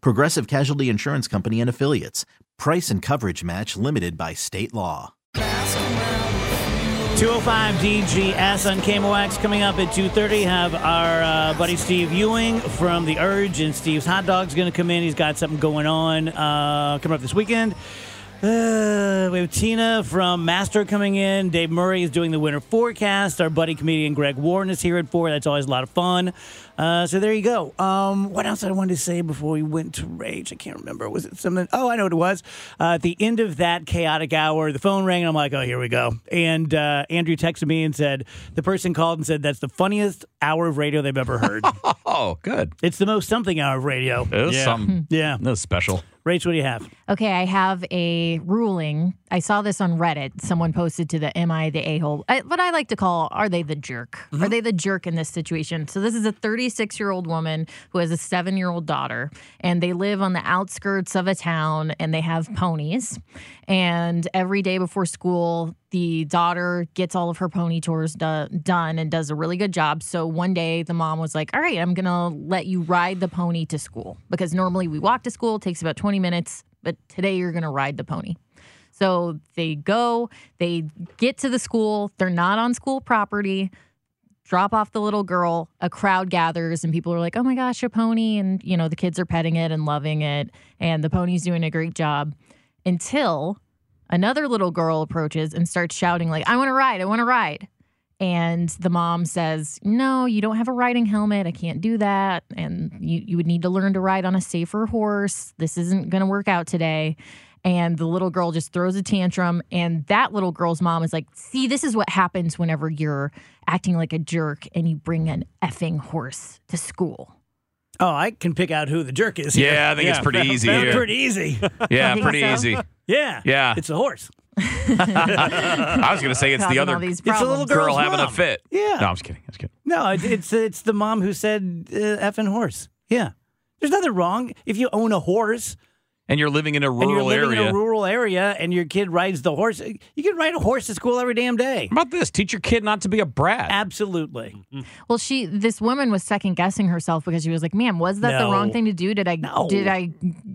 Progressive Casualty Insurance Company and Affiliates. Price and coverage match limited by state law. 205 DGS on KMOX coming up at 2.30. Have our uh, buddy Steve Ewing from The Urge and Steve's Hot Dog's going to come in. He's got something going on uh, coming up this weekend. Uh, we have Tina from Master coming in. Dave Murray is doing the winter forecast. Our buddy comedian Greg Warren is here at 4. That's always a lot of fun. Uh, so there you go. Um, what else I wanted to say before we went to Rach? I can't remember. Was it something? Oh, I know what it was. Uh, at the end of that chaotic hour, the phone rang, and I'm like, oh, here we go. And uh, Andrew texted me and said, the person called and said, that's the funniest hour of radio they've ever heard. Oh, good. it's the most something hour of radio. It was something. Yeah. That was special. Rach, what do you have? Okay, I have a ruling. I saw this on Reddit. Someone posted to the Am I the a hole? What I like to call Are they the jerk? Mm-hmm. Are they the jerk in this situation? So, this is a 36 year old woman who has a seven year old daughter, and they live on the outskirts of a town and they have ponies. And every day before school, the daughter gets all of her pony tours do- done and does a really good job. So one day the mom was like, All right, I'm going to let you ride the pony to school because normally we walk to school, it takes about 20 minutes, but today you're going to ride the pony. So they go, they get to the school, they're not on school property. Drop off the little girl, a crowd gathers, and people are like, oh my gosh, a pony. And, you know, the kids are petting it and loving it. And the pony's doing a great job until another little girl approaches and starts shouting, like, I want to ride, I want to ride. And the mom says, No, you don't have a riding helmet. I can't do that. And you, you would need to learn to ride on a safer horse. This isn't going to work out today. And the little girl just throws a tantrum. And that little girl's mom is like, See, this is what happens whenever you're acting like a jerk and you bring an effing horse to school. Oh, I can pick out who the jerk is. Here. Yeah, I think it's pretty easy here. pretty easy. Yeah, pretty so? easy. Yeah. Yeah. It's a horse. I was going to say it's the other It's a little girl- girl girl's having a fit. Yeah. No, I'm just kidding. I was kidding. No, it, it's it's the mom who said uh, effing horse. Yeah. There's nothing wrong if you own a horse And you're living in a and you're rural living area. in a rural area and your kid rides the horse. You can ride a horse to school every damn day. How about this? Teach your kid not to be a brat. Absolutely. Well, she this woman was second guessing herself because she was like, "Man, was that the wrong thing to do? Did I No. did I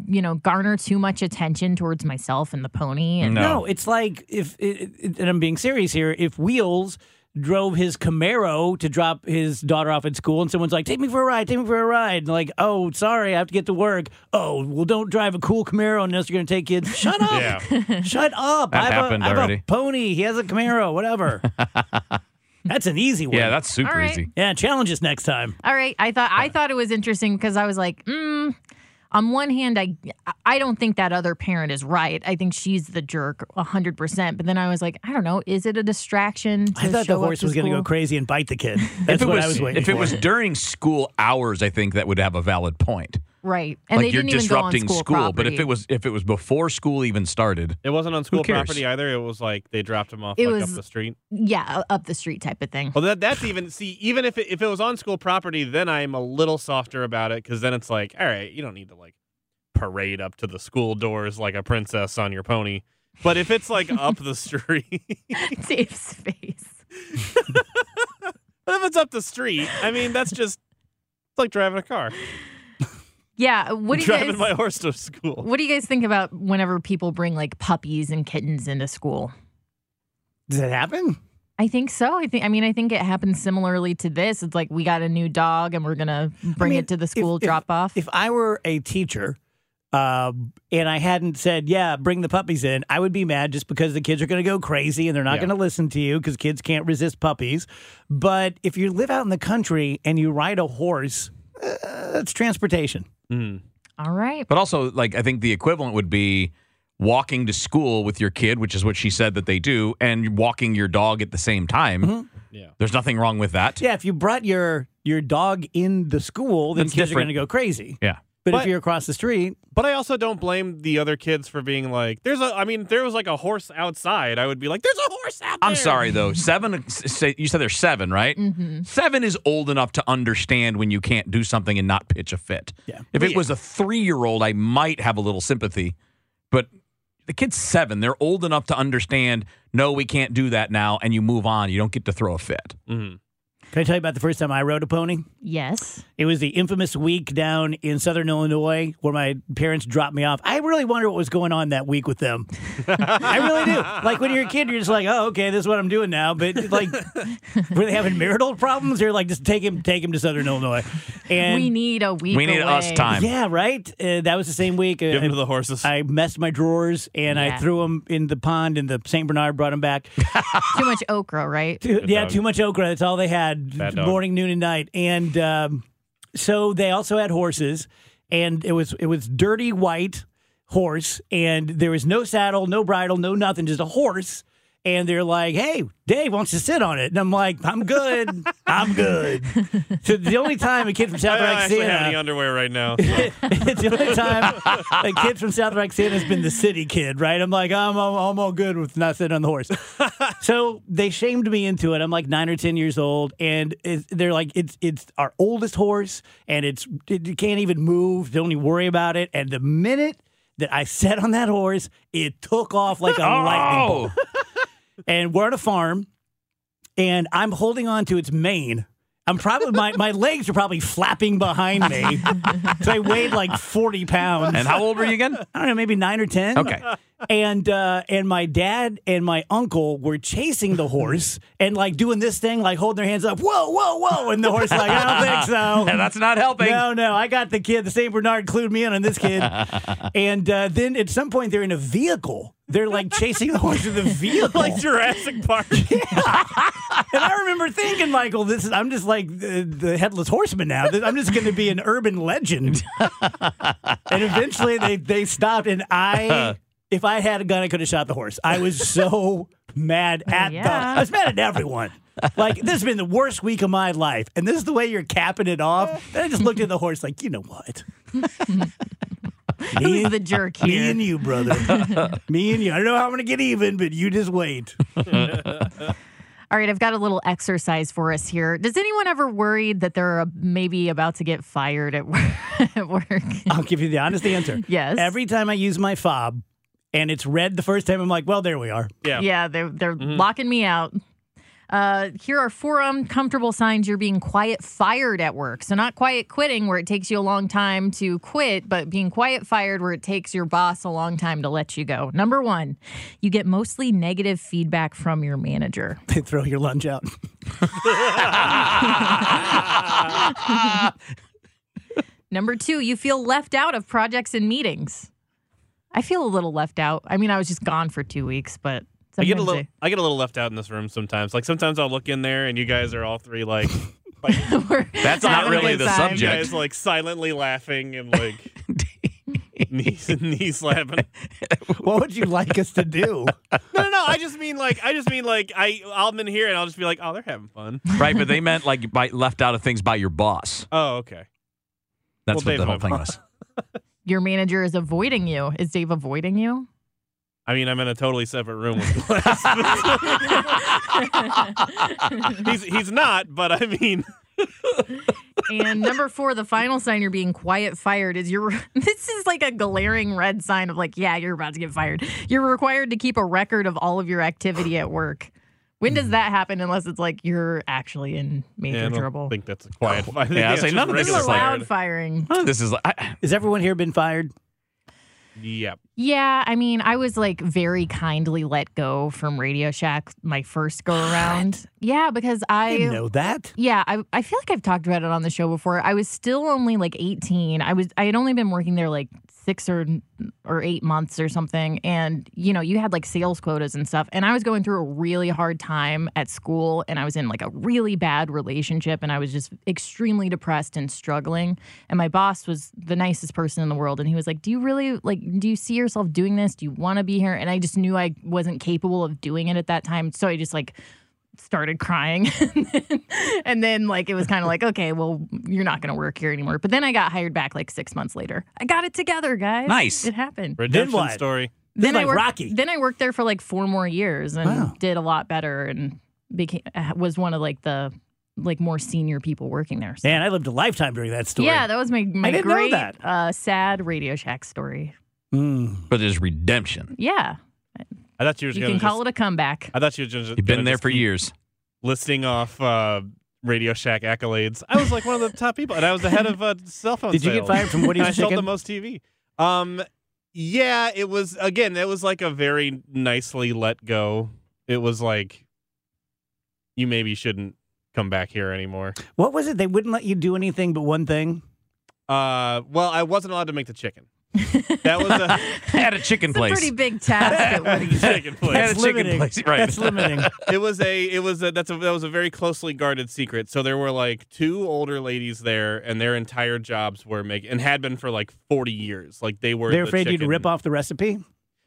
you know garner too much attention towards myself and the pony?" And No. No, it's like if, it, it- and I'm being serious here, if Wheels drove his Camaro to drop his daughter off at school and someone's like, take me for a ride, take me for a ride. And like, oh, sorry, I have to get to work. Oh, well, don't drive a cool Camaro unless you're going to take kids. Shut up. Shut up. That I have, happened a, I have already. a pony. He has a Camaro, whatever. that's an easy one. yeah, that's super All right. easy. Yeah, challenge us next time. All right, I thought I thought it was interesting because I was like, mm, on one hand, I I don't think that other parent is right. I think she's the jerk, hundred percent. But then I was like, I don't know, is it a distraction? To I thought the show up horse to was going to go crazy and bite the kid. That's if it what was, I was waiting if for. it was during school hours, I think that would have a valid point. Right? And like they you're didn't even go on disrupting school, but if it was if it was before school even started, It wasn't on school property either. It was like they dropped him off It like was- up the street. yeah, up the street type of thing. Well, that that's even see even if it, if it was on school property, then I'm a little softer about it because then it's like, all right, you don't need to like parade up to the school doors like a princess on your pony. But if it's like up the street, Dave's face. but if it's up the street, I mean that's just it's like driving a car. Yeah, what do you driving guys? my horse to school. What do you guys think about whenever people bring like puppies and kittens into school? Does that happen? I think so. I think. I mean, I think it happens similarly to this. It's like we got a new dog and we're gonna bring mean, it to the school if- drop off. If I were a teacher um, and I hadn't said, yeah, bring the puppies in, I would be mad just because the kids are going to go crazy and they're not Yeah. going to listen to you because kids can't resist puppies. But if you live out in the country and you ride a horse, uh, it's transportation. Mm. All right. But also, like, I think the equivalent would be walking to school with your kid, which is what she said that they do, and walking your dog at the same time. Yeah. There's nothing wrong with that. Yeah, if you brought your your dog in the school, then That's kids are going to go crazy. Yeah. But, if you're across the street, But I also don't blame the other kids for being like, there's a, I mean, there was like a horse outside, I would be like, there's a horse out there. I'm sorry though. Seven. Say, you said there's seven, right? Mm-hmm. Seven is old enough to understand when you can't do something and not pitch a fit. Yeah. If Well, it was a three year old, I might have a little sympathy, but the kid's seven. They're old enough to understand. No, we can't do that now, and you move on. You don't get to throw a fit. Mhm. Can I tell you about the first time I rode a pony? Yes. It was the infamous week down in southern Illinois where my parents dropped me off. I really wonder what was going on that week with them. I really do. Like when you're a kid, you're just like, oh, okay, this is what I'm doing now. But like, were they having marital problems? Or like, just take him, take him to southern Illinois. And we need a week. We need us time. yeah, right. Uh, that was the same week. Uh, Give them to the horses. I messed my drawers and I threw them in the pond, and the Saint Bernard brought them back. Too much okra, right? Too- yeah, dog. too much okra. That's all they had, Bad dog. morning, noon, and night. And um, so they also had horses, and it was it was dirty white horse, and there was no saddle, no bridle, no nothing, just a horse. And they're like, "Hey, Dave wants to sit on it," and I'm like, "I'm good, I'm good." so the only time a kid from I South don't actually have any underwear right now. it's the only time a kid from South Roxana has been the city kid, right? I'm like, I'm, I'm, I'm all good with not sitting on the horse. so they shamed me into it. I'm like nine or ten years old, and it, they're like, it's it's our oldest horse, and it's it, you can't even move. Don't even worry about it. And the minute that I sat on that horse, it took off like a lightning oh! bolt. And we're on a farm, and I'm holding on to its mane. I'm probably my, my legs are probably flapping behind me. so I weighed like 40 pounds. and how old were you again? I don't know, maybe nine or ten. Okay. And uh, and my dad and my uncle were chasing the horse and like doing this thing, like holding their hands up, whoa, whoa, whoa, and the horse like, I don't think so. And that's not helping. No, no, I got the kid. The Saint Bernard clued me in on this kid. and uh, then at some point they're in a vehicle. They're like chasing the horse in the vehicle. like Jurassic Park. and I remember thinking, Michael, this is I'm just like the, the headless horseman now. I'm just going to be an urban legend. and eventually they they stopped, and I, if I had a gun, I could have shot the horse. I was so mad at Yeah. the. I was mad at everyone. Like this has been the worst week of my life, and this is the way you're capping it off. Then I just looked at the horse like, you know what? Who's the jerk here? Me and you, brother. Me and you. I don't know how I'm going to get even, but you just wait. All right, I've got a little exercise for us here. Does anyone ever worried that they're uh, maybe about to get fired at work? at work? I'll give you the honest answer. Yes. Every time I use my fob and it's red the first time, I'm like, well, there we are. Yeah. Yeah, they're they're locking me out. Uh, here are four uncomfortable signs you're being quiet fired at work. So not quiet quitting, where it takes you a long time to quit, but being quiet fired, where it takes your boss a long time to let you go. Number one, you get mostly negative feedback from your manager. They throw your lunch out. Number two, you feel left out of projects and meetings. I feel a little left out. I mean, I was just gone for two weeks, but I get a little I get a little left out in this room sometimes. Like sometimes I'll look in there and you guys are all three like like That's not really the time. you subject. guys like silently laughing and like knees knee slapping. what would you like us to do? No, no, no. I just mean like I just mean like I I'll be in here and I'll just be like, oh, they're having fun. right, but they meant like by, left out of things by your boss. Oh, okay. That's Well, what the whole thing boss. was. Your manager is avoiding you. Is Dave avoiding you? I mean, I'm in a totally separate room with Glass. he's he's not, but I mean, And number four, the final sign you're being quiet fired is you're. This is like a glaring red sign of like, yeah, you're about to get fired. You're required to keep a record of all of your activity at work. When does mm. that happen? Unless it's like you're actually in major yeah, I don't trouble. think that's a quiet. Oh. I think Yeah, I say none of this this is is like- loud fired. firing. This is like, I, Has everyone here been fired? Yep. Yeah, I mean, I was like very kindly let go from Radio Shack my first go around. Yeah, because I I didn't know that. Yeah, I, I feel like I've talked about it on the show before. I was still only like 18. I was I had only been working there like six or or eight months or something, and you know you had like sales quotas and stuff, and I was going through a really hard time at school, and I was in like a really bad relationship, and I was just extremely depressed and struggling. And my boss was the nicest person in the world, and he was like, "Do you really like? Do you see yourself doing this? Do you want to be here?" And I just knew I wasn't capable of doing it at that time, so I just like started crying and, then, and then like it was kind of like okay well you're not going to work here anymore but then i got hired back like six months later i got it together guys Nice. it happened Redemption what? story. This is then I worked, Rocky. then i worked there for like four more years and Wow. did a lot better and became uh, was one of like the like more senior people working there so. Man, I lived a lifetime during that story. yeah that was my my great. Uh, sad radio shack story Mm. But there's redemption. yeah I thought you were you can to call it a comeback I thought you were just You've been there just for years. listing off uh, Radio Shack accolades. I was like one of the top people, and I was the head of uh, cell phone. Did you get fired from Woody's I sold the most TV. Um, yeah, it was again. It was like a very nicely let go. It was like you maybe shouldn't come back here anymore. What was it? They wouldn't let you do anything but one thing. Uh, well, I wasn't allowed to make the chicken. That was a At a chicken it's a place. pretty big task at Woody's. chicken At place. a chicken limiting. place, right. That's limiting. it was a it was a that's a that was a very closely guarded secret. So there were like two older ladies there, and their entire jobs were make and had been for like forty years. Like they were. They're the afraid you'd rip off the recipe.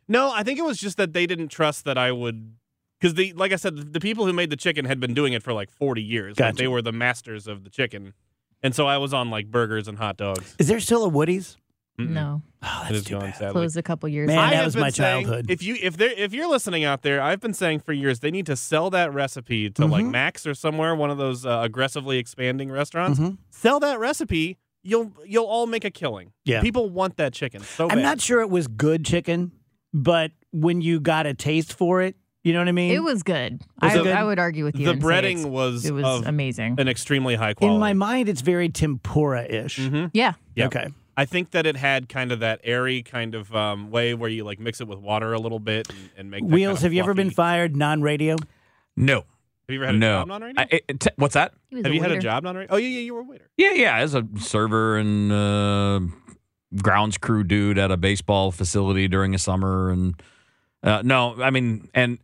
No, I think it was just that they didn't trust that I would. Because the like I said, the people who made the chicken had been doing it for like forty years. Like they were the masters of the chicken, and so I was on like burgers and hot dogs. Is there still a Woody's? Mm-mm. no Oh, that's too gone bad. sadly. closed a couple years Man, I that was been my saying, childhood. If you if there if you're listening out there, I've been saying for years they need to sell that recipe to like Mhm. Max or somewhere, one of those uh, aggressively expanding restaurants. Mhm. Sell that recipe, you'll you'll all make a killing. Yeah. people want that chicken so I'm bad. not sure it was good chicken, but when you got a taste for it, you know what I mean? It was good. Was I, it good? I would argue with you. the and say breading it's- was it was of amazing. an extremely high quality. In my mind, it's very tempura-ish. Mhm. yeah. Yeah. Okay. I think that it had kind of that airy kind of um, way where you like mix it with water a little bit and, and make that Wheels, kind of have you ever been fired non-radio? No. Have you ever had a no. job non-radio? I- it- t- what's that? Have a you had a job non-radio? Oh yeah, yeah, you were a waiter. Yeah, yeah. As a server and uh, grounds crew dude at a baseball facility during a summer, and uh, no, I mean, and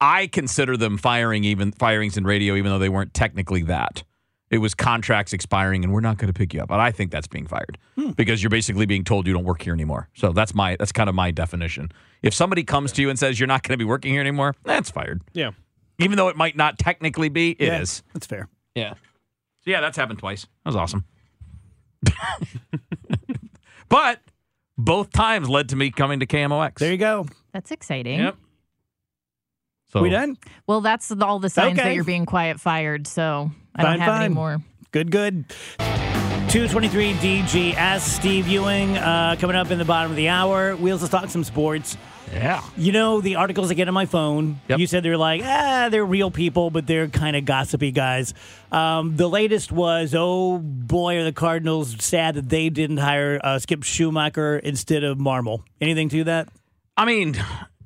I consider them firing even firings in radio, even though they weren't technically that. It was contracts expiring, and we're not going to pick you up. But I think that's being fired hmm. because you're basically being told you don't work here anymore. So that's my that's kind of my definition. If somebody comes to you and says you're not going to be working here anymore, that's fired. Yeah. Even though it might not technically be, it is. Yeah, That's fair. Yeah. So yeah, that's happened twice. That was awesome. but both times led to me coming to KMOX. There you go. That's exciting. Yep. So We done? Well, that's all the signs Okay. that you're being quiet fired. So I Fine, don't have fine. any more. Good, good. 223 DG. Ask Steve Ewing uh, coming up in the bottom of the hour. Wheels, let's talk some sports. Yeah. You know, the articles I get on my phone, Yep. you said they're like, ah, they're real people, but they're kind of gossipy guys. Um, the latest was, oh boy, are the Cardinals sad that they didn't hire uh, Skip Schumaker instead of Marmol. Anything to that? I mean,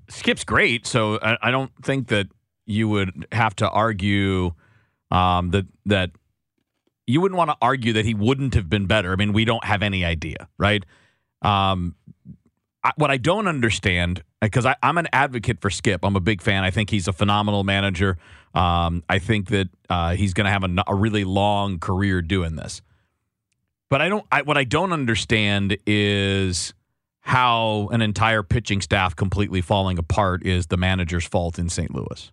Skip's great, so I, I don't think that you would have to argue um, that that you wouldn't want to argue that he wouldn't have been better. I mean, we don't have any idea, right? Um, I, what I don't understand, because I'm an advocate for Skip, I'm a big fan. I think he's a phenomenal manager. Um, I think that uh, he's going to have a, a really long career doing this. But I don't. I, what I don't understand is how an entire pitching staff completely falling apart is the manager's fault in St. Louis.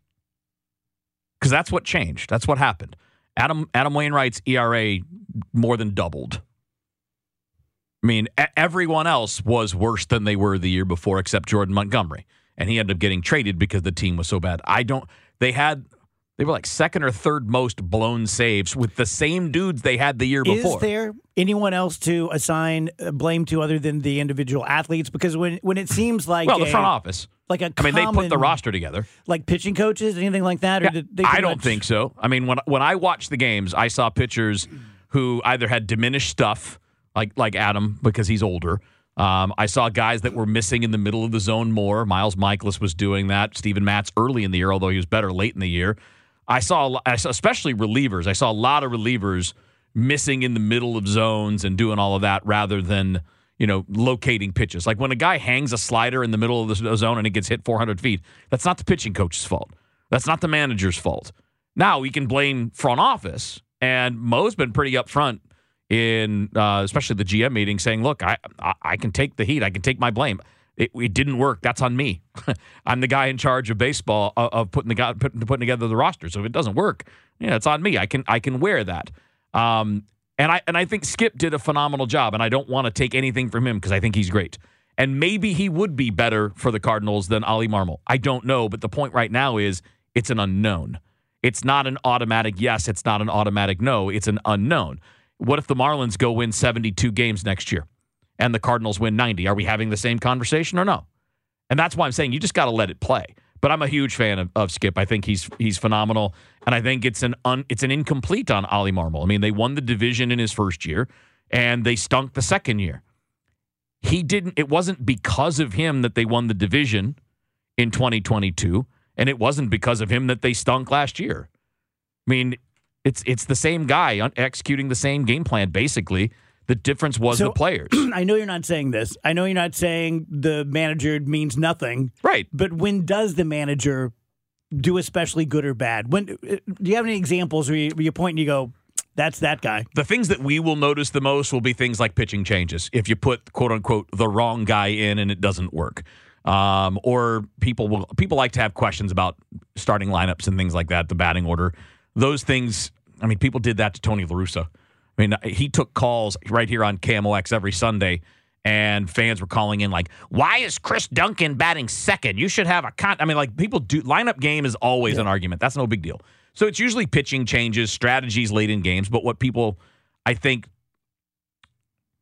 Because that's what changed. That's what happened. Adam Adam Wainwright's ERA more than doubled. I mean, e- everyone else was worse than they were the year before, except Jordan Montgomery, and he ended up getting traded because the team was so bad. I don't. They had. They were like second or third most blown saves with the same dudes they had the year before. Is there anyone else to assign uh, blame to other than the individual athletes? Because when, when it seems like well, the a- front office. Like a I mean, they put the roster together. like pitching coaches, anything like that, or Yeah, did they? I don't much- think so. I mean, when when I watched the games, I saw pitchers who either had diminished stuff, like like Adam because he's older. Um, I saw guys that were missing in the middle of the zone more. Miles Mikolas was doing that. Steven Matz early in the year, although he was better late in the year. I saw, I saw especially relievers. I saw a lot of relievers missing in the middle of zones and doing all of that rather than you know, locating pitches. Like when a guy hangs a slider in the middle of the zone and it gets hit 400 feet, that's not the pitching coach's fault. That's not the manager's fault. Now we can blame front office, and Mo's been pretty upfront in, uh, especially the GM meeting, saying, "Look, I, I I can take the heat. I can take my blame. It, it didn't work. That's on me. I'm the guy in charge of baseball of, of putting the guy putting, putting together the roster. So if it doesn't work, yeah, it's on me. I can I can wear that. Um, and I and I think Skip did a phenomenal job, and I don't want to take anything from him because I think he's great. And maybe he would be better for the Cardinals than Ollie Marmol. I don't know, but the point right now is it's an unknown. It's not an automatic yes, it's not an automatic no, it's an unknown. What if the Marlins go win 72 games next year and the Cardinals win 90? Are we having the same conversation or no? And that's why I'm saying you just got to let it play. But I'm a huge fan of, of, Skip. I think he's he's phenomenal, and I think it's an un, it's an incomplete on Ollie Marmol. I mean, they won the division in his first year, and they stunk the second year. He didn't. It wasn't because of him that they won the division in 2022, and it wasn't because of him that they stunk last year. I mean, it's it's the same guy executing the same game plan basically. The difference was So- the players. I know you're not saying this. I know you're not saying the manager means nothing. Right. But when does the manager do especially good or bad? When do you have any examples where you, where you point and you go, "That's that guy"? The things that we will notice the most will be things like pitching changes. If you put quote unquote the wrong guy in and it doesn't work. Um, or people will people like to have questions about starting lineups and things like that, the batting order. Those things, I mean, people did that to Tony La Russa. I mean, he took calls right here on KMOX every Sunday, and fans were calling in like, "Why is Chris Duncan batting second? You should have a con." I mean, like people do. Lineup game is always an argument. That's no big deal. So it's usually pitching changes, strategies late in games. But what people, I think,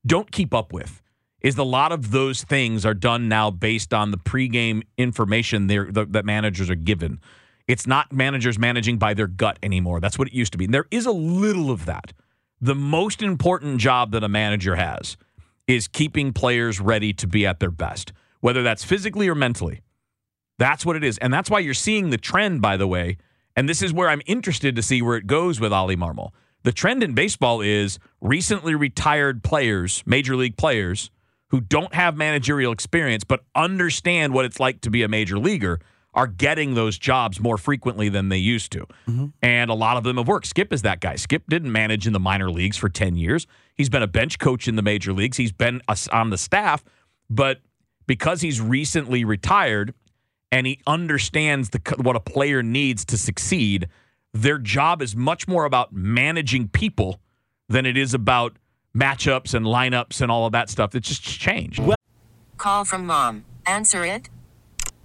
don't keep up with is a lot of those things are done now based on the pregame information the, that managers are given. It's not managers managing by their gut anymore. That's what it used to be. And there is a little of that. The most important job that a manager has is keeping players ready to be at their best, whether that's physically or mentally. That's what it is. And that's why you're seeing the trend, by the way. And this is where I'm interested to see where it goes with Ollie Marmol. The trend in baseball is recently retired players, major league players, who don't have managerial experience but understand what it's like to be a major leaguer are getting those jobs more frequently than they used to. Mm-hmm. And a lot of them have worked. Skip is that guy. Skip didn't manage in the minor leagues for 10 years. He's been a bench coach in the major leagues. He's been on the staff, but because he's recently retired and he understands the what a player needs to succeed, their job is much more about managing people than it is about matchups and lineups and all of that stuff. It's just changed. Call from mom. Answer it.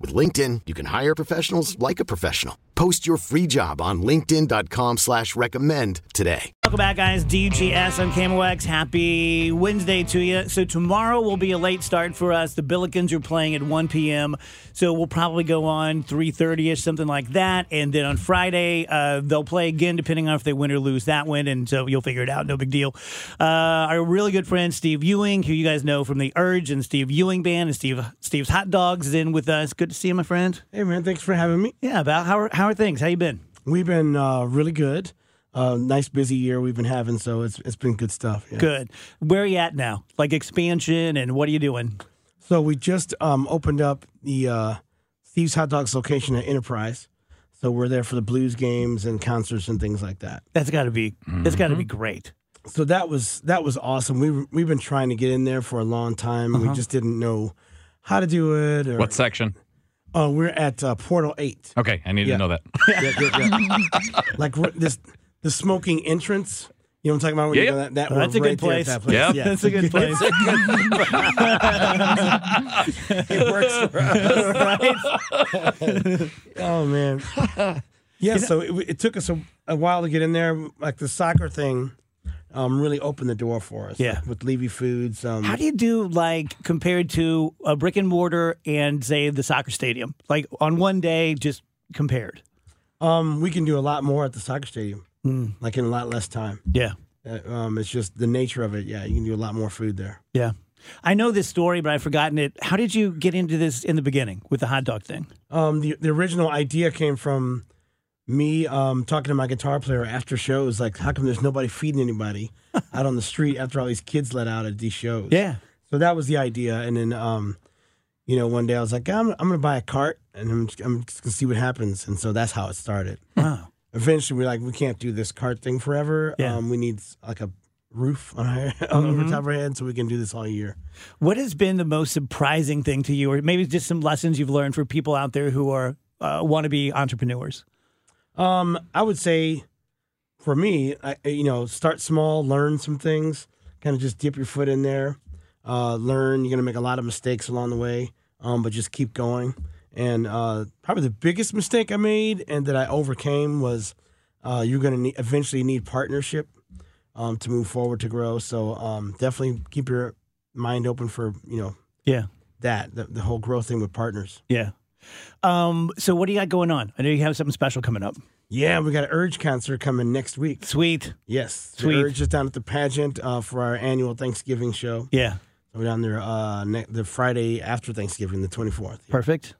With LinkedIn, you can hire professionals like a professional. Post your free job on linkedin.com slash recommend today. Welcome back, guys. DGS on KMOX. Happy Wednesday to you. So tomorrow will be a late start for us. The Billikens are playing at 1 p.m., so we'll probably go on 3.30ish, something like that. And then on Friday, uh, they'll play again, depending on if they win or lose that win, and so you'll figure it out. No big deal. Uh, our really good friend Steve Ewing, who you guys know from the Urge and Steve Ewing Band, and Steve Steve's Hot Dogs is in with us. Good Good to see you, my friend. Hey man, thanks for having me. Yeah, about how are, how are things? How you been? We've been uh, really good. Uh, nice busy year we've been having, so it's it's been good stuff. yeah. Good. Where are you at now? Like expansion and what are you doing? So we just um, opened up the uh, Steve's Hot Dogs location at Enterprise. So we're there for the blues games and concerts and things like that. That's got to be that's got to be great. So that was that was awesome. We we've been trying to get in there for a long time. Uh-huh. We just didn't know how to do it. Or, What section? Oh, we're at uh, Portal Eight. Okay, I need Yeah. to know that. yeah, yeah, yeah. like this, the smoking entrance. You know what I'm talking about? When Yeah, you yeah. go that, that Oh, that's a good right there place. That place. Yeah. Yeah, That's a good place. it works. For us. oh man. Yeah. So it, it took us a, a while to get in there. Like the soccer thing, um, really opened the door for us. Yeah. like, with Levy Foods. Um, How do you do like compared to a brick and mortar and say the soccer stadium? Like on one day, just compared. um, we can do a lot more at the soccer stadium, Hmm. like in a lot less time. Yeah. Uh, um, it's just the nature of it. Yeah, you can do a lot more food there. Yeah. I know this story, but I've forgotten it. How did you get into this in the beginning with the hot dog thing? Um, the the original idea came from me um, talking to my guitar player after shows. Like, how come there's nobody feeding anybody out on the street after all these kids let out at these shows? Yeah. So that was the idea, and then um, you know, one day I was like, I'm I'm gonna buy a cart, and I'm just, I'm just gonna see what happens, and so that's how it started. Wow. Eventually, we're like, we can't do this cart thing forever. Yeah. Um, we need like a roof on our over top of our head so we can do this all year. What has been the most surprising thing to you, or maybe just some lessons you've learned for people out there who are uh, want to be entrepreneurs? Um, I would say for me, I, you know, start small, learn some things, kind of just dip your foot in there, uh, learn. You're gonna make a lot of mistakes along the way, um, but just keep going. And uh, probably the biggest mistake I made and that I overcame was uh, you're gonna need, eventually need partnership um, to move forward to grow. So um, definitely keep your mind open for you know Yeah. that the, the whole growth thing with partners. Yeah. Um, so what do you got going on? I know you have something special coming up. Yeah, we got an Urge concert coming next week. Sweet. Yes, Sweet. The Urge is down at the pageant uh, for our annual Thanksgiving show. Yeah. We're down there uh, ne- the Friday after Thanksgiving, the 24th. Perfect.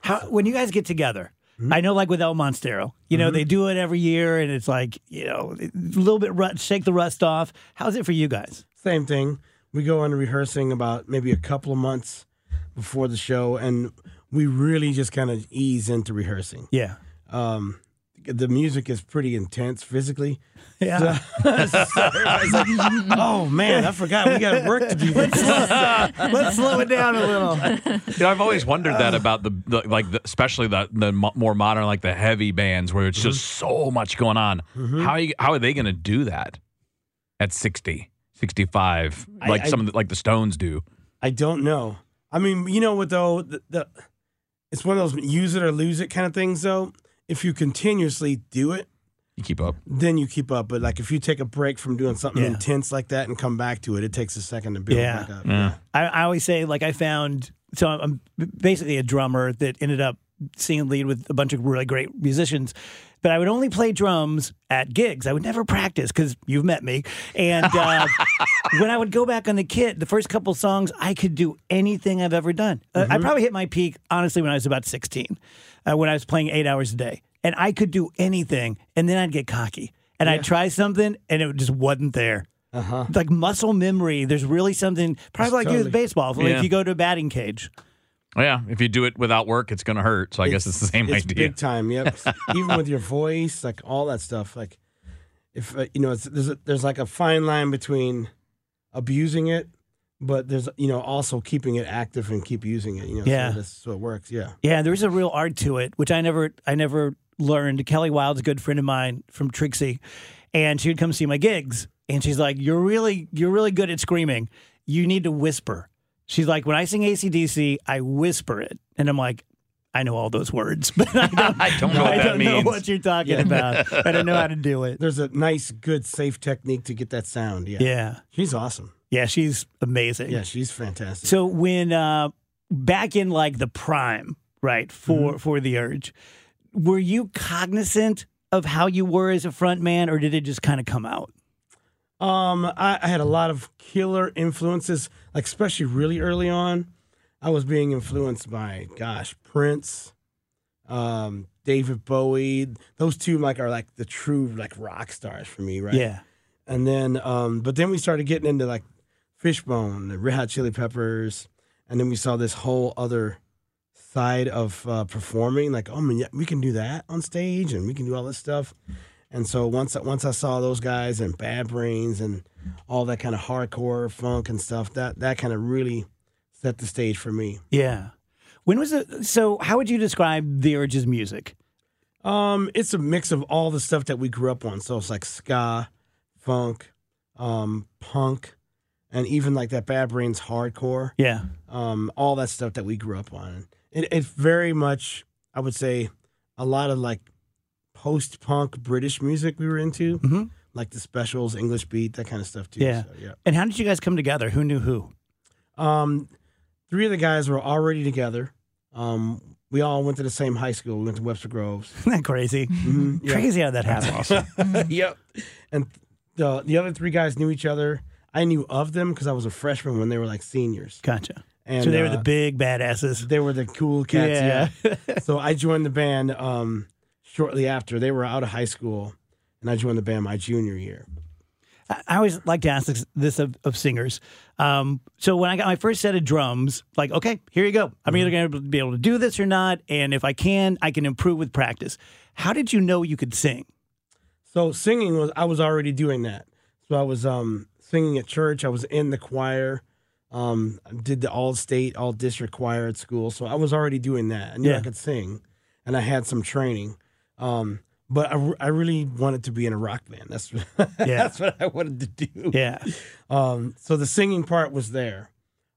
How when you guys get together, Hmm? I know like with El Monstero, you know, they do it every year and it's like, you know, a little bit rut, shake the rust off. How's it for you guys? Same thing. We go into rehearsing about maybe a couple of months before the show, and we really just kind of ease into rehearsing. Yeah. Um, the music is pretty intense physically. Yeah. So everybody's like, oh man, I forgot we got work to do. This. Let's slow it down a little. You know, I've always wondered that about the, the like, the, especially the the more modern, like the heavy bands, where it's just so much going on. How you, how are they going to do that at 60, 65, I- like I- some of the, like the Stones do? I don't know. I mean, you know what though? The, the it's one of those use it or lose it kind of things. Though, if you continuously do it, You keep up. then you keep up. But like if you take a break from doing something Yeah. intense like that and come back to it, it takes a second to build Yeah. back up. Yeah. I, I always say, like, I found so I'm basically a drummer that ended up singing lead with a bunch of really great musicians. But I would only play drums at gigs. I would never practice because you've met me. And uh, when I would go back on the kit, the first couple songs, I could do anything I've ever done. Uh, I probably hit my peak, honestly, when I was about 16, uh, when I was playing eight hours a day. And I could do anything. And then I'd get cocky. And I'd try something, and it just wasn't there. Uh-huh. Like muscle memory, there's really something, probably like you with baseball. Like Yeah. if you go to a batting cage. Yeah, if you do it without work, it's going to hurt. So I guess it's the same it's idea. big time. Yep. Even with your voice, like all that stuff. Like if uh, you know, it's, there's a, there's like a fine line between abusing it, but there's you know also keeping it active and keep using it. You know, Yeah. so that's so it works. Yeah. Yeah, there's a real art to it, which I never I never learned. Kelly Wild's a good friend of mine from Trixie, and she would come see my gigs, and she's like, "You're really you're really good at screaming. You need to whisper." She's like, "When I sing ACDC, I whisper it," and I'm like. I know all those words, but I don't, I don't know what I that don't know what you're talking about. I don't know how to do it. There's a nice, good, safe technique to get that sound. Yeah. Yeah, She's awesome. yeah, she's amazing. Yeah, she's fantastic. So when uh, back in like the prime, right for for the urge, were you cognizant of how you were as a front man, or did it just kind of come out? Um, I, I had a lot of killer influences, like especially really early on. I was being influenced by, gosh, Prince, um, David Bowie. Those two like are like the true like rock stars for me, right? Yeah. And then, um, but then we started getting into like Fishbone, the Red Hot Chili Peppers, and then we saw this whole other side of uh, performing. Like, oh man, yeah, we can do that on stage, and we can do all this stuff. And so once once I saw those guys and Bad Brains and all that kind of hardcore funk and stuff, that that kind of really set the stage for me. Yeah. When was it? So, how would you describe the Urge's music? Um, it's a mix of all the stuff that we grew up on. So it's like ska, funk, um, punk, and even like that Bad Brains hardcore. Yeah. Um, all that stuff that we grew up on. It, it's very much, I would say, a lot of like post punk British music we were into, Mhm. like the specials, English beat, that kind of stuff too. Yeah. So, yeah. And how did you guys come together? Who knew who? Um, three of the guys were already together. Um, we all went to the same high school. We went to Webster Groves. Isn't that crazy? Mhm, yeah. Crazy how that happens. yep. And the the other three guys knew each other. I knew of them because I was a freshman when they were like seniors. Gotcha. And so they were uh, the big badasses. they were the cool cats. Yeah. Yeah. so I joined the band um, shortly after they were out of high school, and I joined the band my junior year. I always like to ask this, this of, of singers. Um, so when I got my first set of drums, like, okay, here you go. I'm either Mm-hmm. going to be able to do this or not, and if I can, I can improve with practice. How did you know you could sing? So singing was I was already doing that. So I was um, singing at church. I was in the choir. Um, I did the all state, all district choir at school. So I was already doing that. I knew Yeah. I could sing, and I had some training. Um, but I, I really wanted to be in a rock band. That's yeah. that's what I wanted to do. Yeah. Um, so the singing part was there.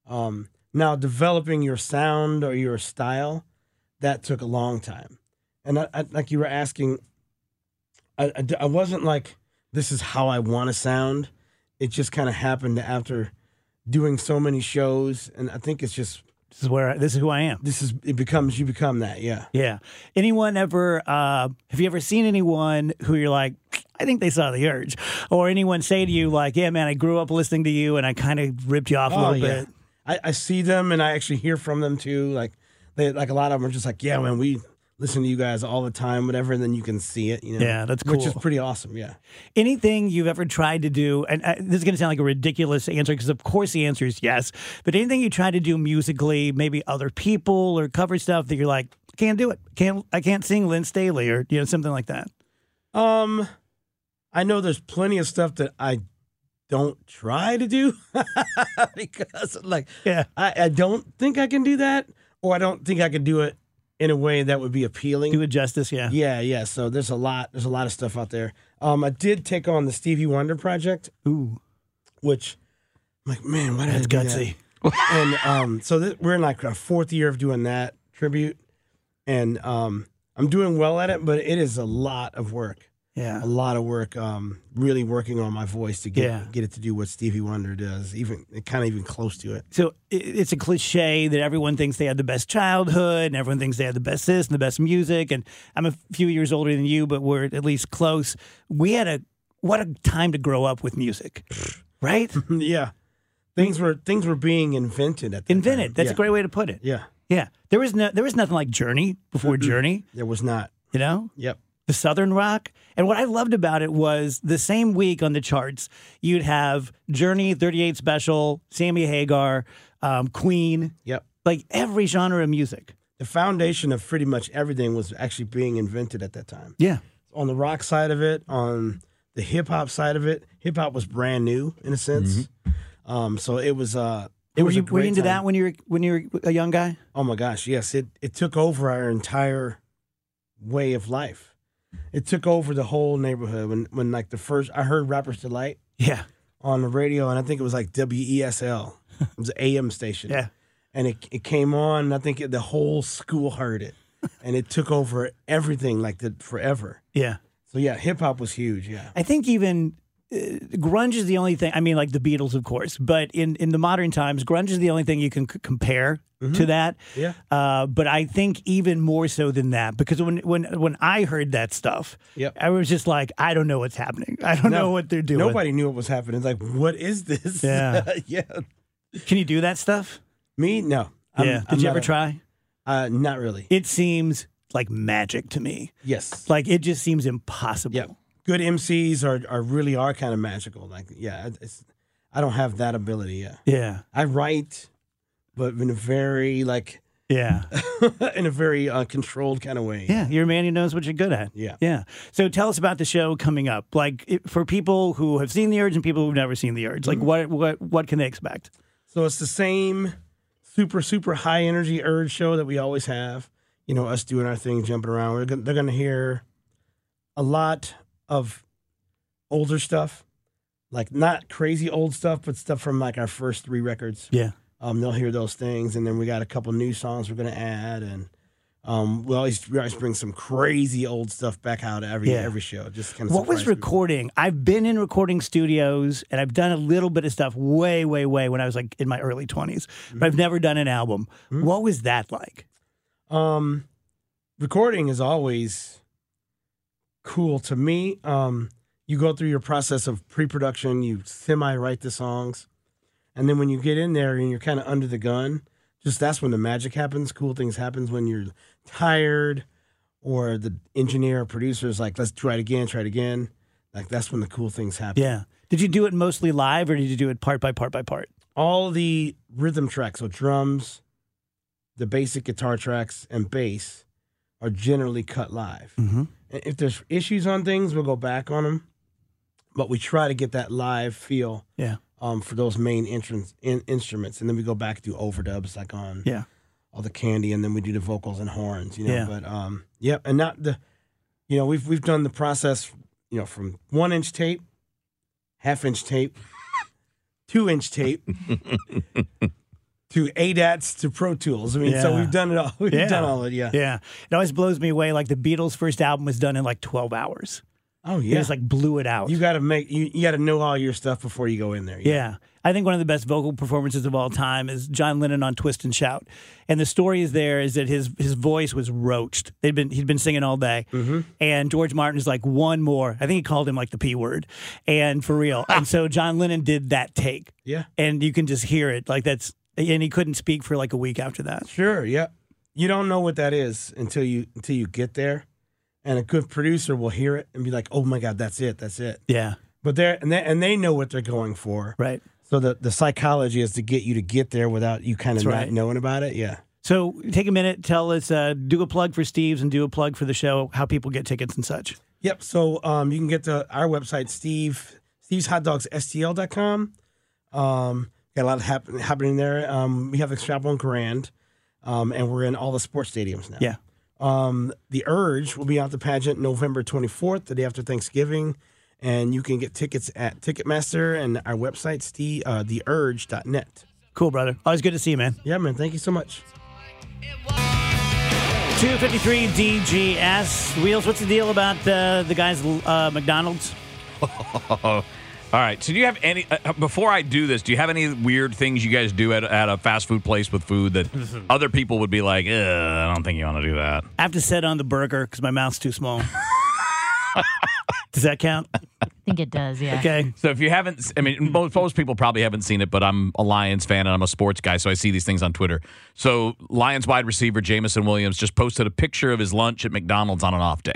Um, now developing your sound or your style, that took a long time. And I, I, like you were asking, I, I, I wasn't like this is how I want to sound. It just kind of happened after doing so many shows, and I think it's just This is where I, this is who I am. this is it becomes you become that. Yeah. Yeah. Anyone ever? Uh, have you ever seen anyone who you're like, I think they saw the urge, or anyone say to you like, Yeah, man, I grew up listening to you, and I kind of ripped you off a Oh, little yeah. bit. I, I see them and I actually hear from them too. Like they like a lot of them are just like, yeah, man, we listen to you guys all the time, whatever. And then you can see it. You know, Yeah, that's cool. Which is pretty awesome. Yeah. Anything you've ever tried to do, and uh, this is going to sound like a ridiculous answer because, of course, the answer is yes. But anything you try to do musically, maybe other people or cover stuff that you're like, can't do it, can't, I can't sing Layne Staley or you know something like that. Um, I know there's plenty of stuff that I don't try to do because like Yeah, I, I don't think I can do that, or I don't think I can do it in a way that would be appealing. do it justice. Yeah, Yeah, yeah. So there's a lot. There's a lot of stuff out there. Um, I did take on the Stevie Wonder project, ooh, which, I'm like, man, why did that's I do that? gutsy. and um, so th- we're in like our fourth year of doing that tribute, and um, I'm doing well at it, but it is a lot of work, Yeah, a lot of work. Um, really working on my voice to get Yeah. get it to do what Stevie Wonder does, even kind of even close to it. So it's a cliche that everyone thinks they had the best childhood and everyone thinks they had the best this and the best music. And I'm a few years older than you, but we're at least close. We had a what a time to grow up with music, right? yeah, things were things were being invented at that Invented. time. That's yeah. a great way to put it. Yeah, Yeah, there was no there was nothing like Journey before Journey. there was not. You know, Yep. The Southern Rock. And what I loved about it was the same week on the charts, you'd have Journey, 38 Special, Sammy Hagar, um, Queen, Yep. like every genre of music. The foundation of pretty much everything was actually being invented at that time. Yeah. on the rock side of it, on the hip hop side of it, hip hop was brand new in a sense. Um, so it was uh, it were was you, were you into time. that when you were when you were a young guy? Oh my gosh, yes it it took over our entire way of life. It took over the whole neighborhood when when like the first I heard Rappers Delight Yeah. on the radio, and I think it was like WESL, it was an AM station. Yeah. and it it came on. And I think it, the whole school heard it, and it took over everything like the forever. Yeah. So yeah, hip hop was huge. Yeah. I think even grunge is the only thing. I mean, like the Beatles, of course, but in, in the modern times, grunge is the only thing you can c- compare to that. Yeah. Uh, but I think even more so than that, because when when when I heard that stuff, Yep. I was just like, I don't know what's happening. I don't No, know what they're doing. Nobody knew what was happening. It's like, what is this? Yeah. yeah. Can you do that stuff? Me? No. I'm- yeah. I'm Did you ever a- try? Uh, not really. It seems like magic to me. Yes. Like it just seems impossible. Yeah. Good MCs are, are really are kind of magical. Like, yeah, it's, I don't have that ability. Yeah. Yeah. I write, but in a very like Yeah. in a very uh, controlled kind of way. Yeah. You're a man who knows what you're good at. Yeah. Yeah. So tell us about the show coming up. Like it, for people who have seen the urge and people who've never seen the urge. Like Mm-hmm. what what what can they expect? So it's the same super super high energy urge show that we always have. You know, us doing our thing, jumping around. We're gonna, they're going to hear a lot of older stuff, like not crazy old stuff, but stuff from like our first three records. Yeah. Um, they'll hear those things, and then we got a couple new songs we're going to add, and um, we always we always bring some crazy old stuff back out every Yeah. every show. Just kind of What was recording? I've been in recording studios and I've done a little bit of stuff way, way, way when I was like in my early 20s, but I've never done an album. What was that like? Um, recording is always cool to me. Um, you go through your process of pre-production, you semi-write the songs, and then when you get in there and you're kind of under the gun, just that's when the magic happens. Cool things happens when you're tired, or the engineer or producer is like, "Let's try it again, try it again." Like that's when the cool things happen. Yeah. Did you do it mostly live or did you do it part by part by part? all the rhythm tracks, so drums, the basic guitar tracks, and bass are generally cut live. Mm-hmm. And If there's issues on things, we'll go back on them, but we try to get that live feel Yeah. um, for those main entrance in, instruments, and then we go back to overdubs like on Yeah. all the candy, and then we do the vocals and horns, you know. Yeah. But um, yep, and not the, you know, we've we've done the process, you know, from one inch tape, half inch tape, two inch tape, to ADATs to Pro Tools. I mean, so we've done it all. We've Yeah. done all of it. Yeah. Yeah. It always blows me away. Like the Beatles' first album was done in like 12 hours. Oh yeah. just like blew it out. you got to make you, you got to know all your stuff before you go in there. Yeah. I think one of the best vocal performances of all time is John Lennon on Twist and Shout. And the story is there is that his his voice was roached. They'd been he'd been singing all day. Mm-hmm. And George Martin is like one more. I think he called him like the P word. And for real. and so John Lennon did that take. Yeah. And you can just hear it. Like that's and he couldn't speak for like a week after that. Sure. Yeah. You don't know what that is until you until you get there, and a good producer will hear it and be like, "Oh my God, that's it, that's it." Yeah. But they're and they and they know what they're going for. Right. So the the psychology is to get you to get there without you kind of That's not right. knowing about it. Yeah. So take a minute, tell us, uh, do a plug for Steve's and do a plug for the show, how people get tickets and such. Yep. So um, you can get to our website, Steve Steve's Hot Dogs STL.com. Um, got a lot hap- happening there. Um, we have the Chaperone Grand, um, and we're in all the sports stadiums now. Yeah. Um, the Urge will be out the pageant November 24th, the day after Thanksgiving. And you can get tickets at Ticketmaster and our website, Steve, uh, theurge.net. Cool, brother. Always good to see you, man. Yeah, man. Thank you so much. 253 DGS. Wheels, what's the deal about uh, the guys uh, McDonald's? All right. So, do you have any, uh, before I do this, do you have any weird things you guys do at, at a fast food place with food that other people would be like, I don't think you want to do that? I have to set on the burger because my mouth's too small. Does that count? I think it does, yeah. Okay. So, if you haven't, I mean, most, most people probably haven't seen it, but I'm a Lions fan and I'm a sports guy, so I see these things on Twitter. So, Lions wide receiver Jameson Williams just posted a picture of his lunch at McDonald's on an off day.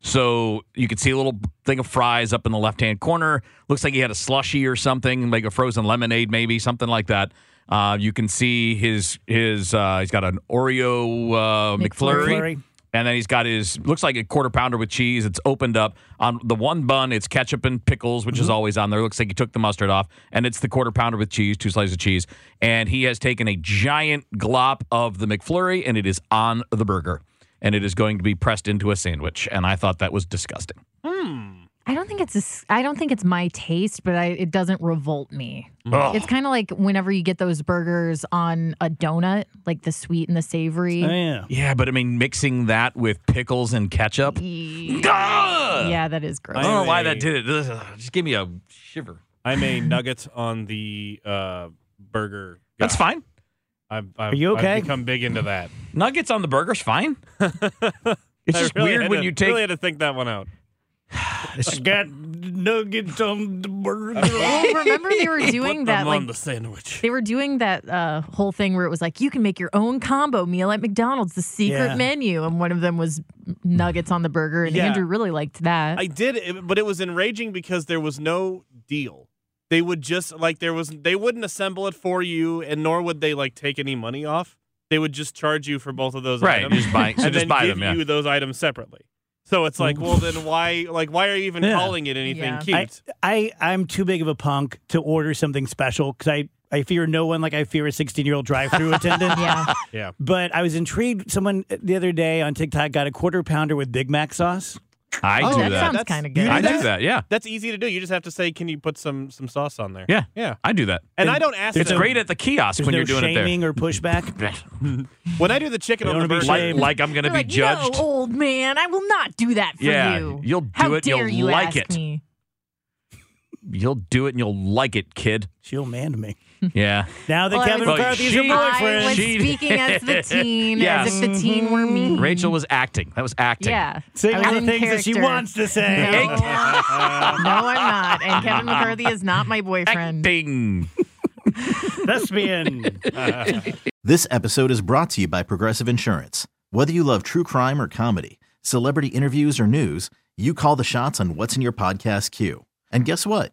So you could see a little thing of fries up in the left hand corner. Looks like he had a slushy or something, like a frozen lemonade, maybe something like that. Uh, you can see his his uh, he's got an Oreo uh, McFlurry. McFlurry. And then he's got his looks like a quarter pounder with cheese. It's opened up on the one bun. It's ketchup and pickles, which is always on there. Looks like he took the mustard off, and it's the quarter pounder with cheese, two slices of cheese. And he has taken a giant glop of the McFlurry, and it is on the burger, and it is going to be pressed into a sandwich. And I thought that was disgusting. I don't think it's a s I don't think it's my taste, but I, it doesn't revolt me. Ugh. It's kind of like whenever you get those burgers on a donut, like the sweet and the savory. Oh, yeah. Yeah, but I mean, mixing that with pickles and ketchup. Ugh! Yeah, that is gross. I don't know why that did it. Ugh, Just give me a shiver. I'm a nuggets on the uh, burger. That's fine. I've, I've, Are you okay? I've become big into that. Nuggets on the burger's fine. It's just really weird when to- you take Really had to think that one out. I got nuggets on the burger. Well, remember they were doing that like on the sandwich. they were doing that uh, whole thing where it was like you can make your own combo meal at McDonald's, the secret Yeah. menu, and one of them was nuggets on the burger, and Yeah. Andrew really liked that. I did, but it was enraging because there was no deal. They would just like there was they wouldn't assemble it for you, and nor would they like take any money off. They would just charge you for both of those items. Right, items, just buy- so and just then buy give them, yeah. you those items separately. So it's like, well, then why like why are you even Yeah. calling it anything Yeah. cute? I, I I'm too big of a punk to order something special because I I fear no one like I fear a 16 year old drive through attendant. yeah, yeah, But I was intrigued. Someone uh, the other day on TikTok got a quarter pounder with Big Mac sauce. I Oh, do that that. sounds kind of good. I do do that. Yeah, that's easy to do. You just have to say, can you put some some sauce on there? yeah, yeah. I do that. And I don't ask. It's them. great at the kiosk when no you're doing it there. shaming or pushback. when I do the chicken They on the wanna burger. like, like I'm going to be like, judged. No, old man, I will not do that for Yeah, you. you'll do How it, you'll you like ask it. Me? You'll do it and you'll like it, kid. She'll man me. Yeah. Now that Well, Kevin was- McCarthy is she- your I boyfriend. was She- speaking as the teen, Yes. as if the teen were me. Rachel was acting. That was acting. Yeah. Say I was all the in things that she wants to say. No, no, I'm not. And Kevin McCarthy is not my boyfriend. Acting. Thespian. This episode is brought to you by Progressive Insurance. Whether you love true crime or comedy, celebrity interviews or news, you call the shots on what's in your podcast queue. And guess what?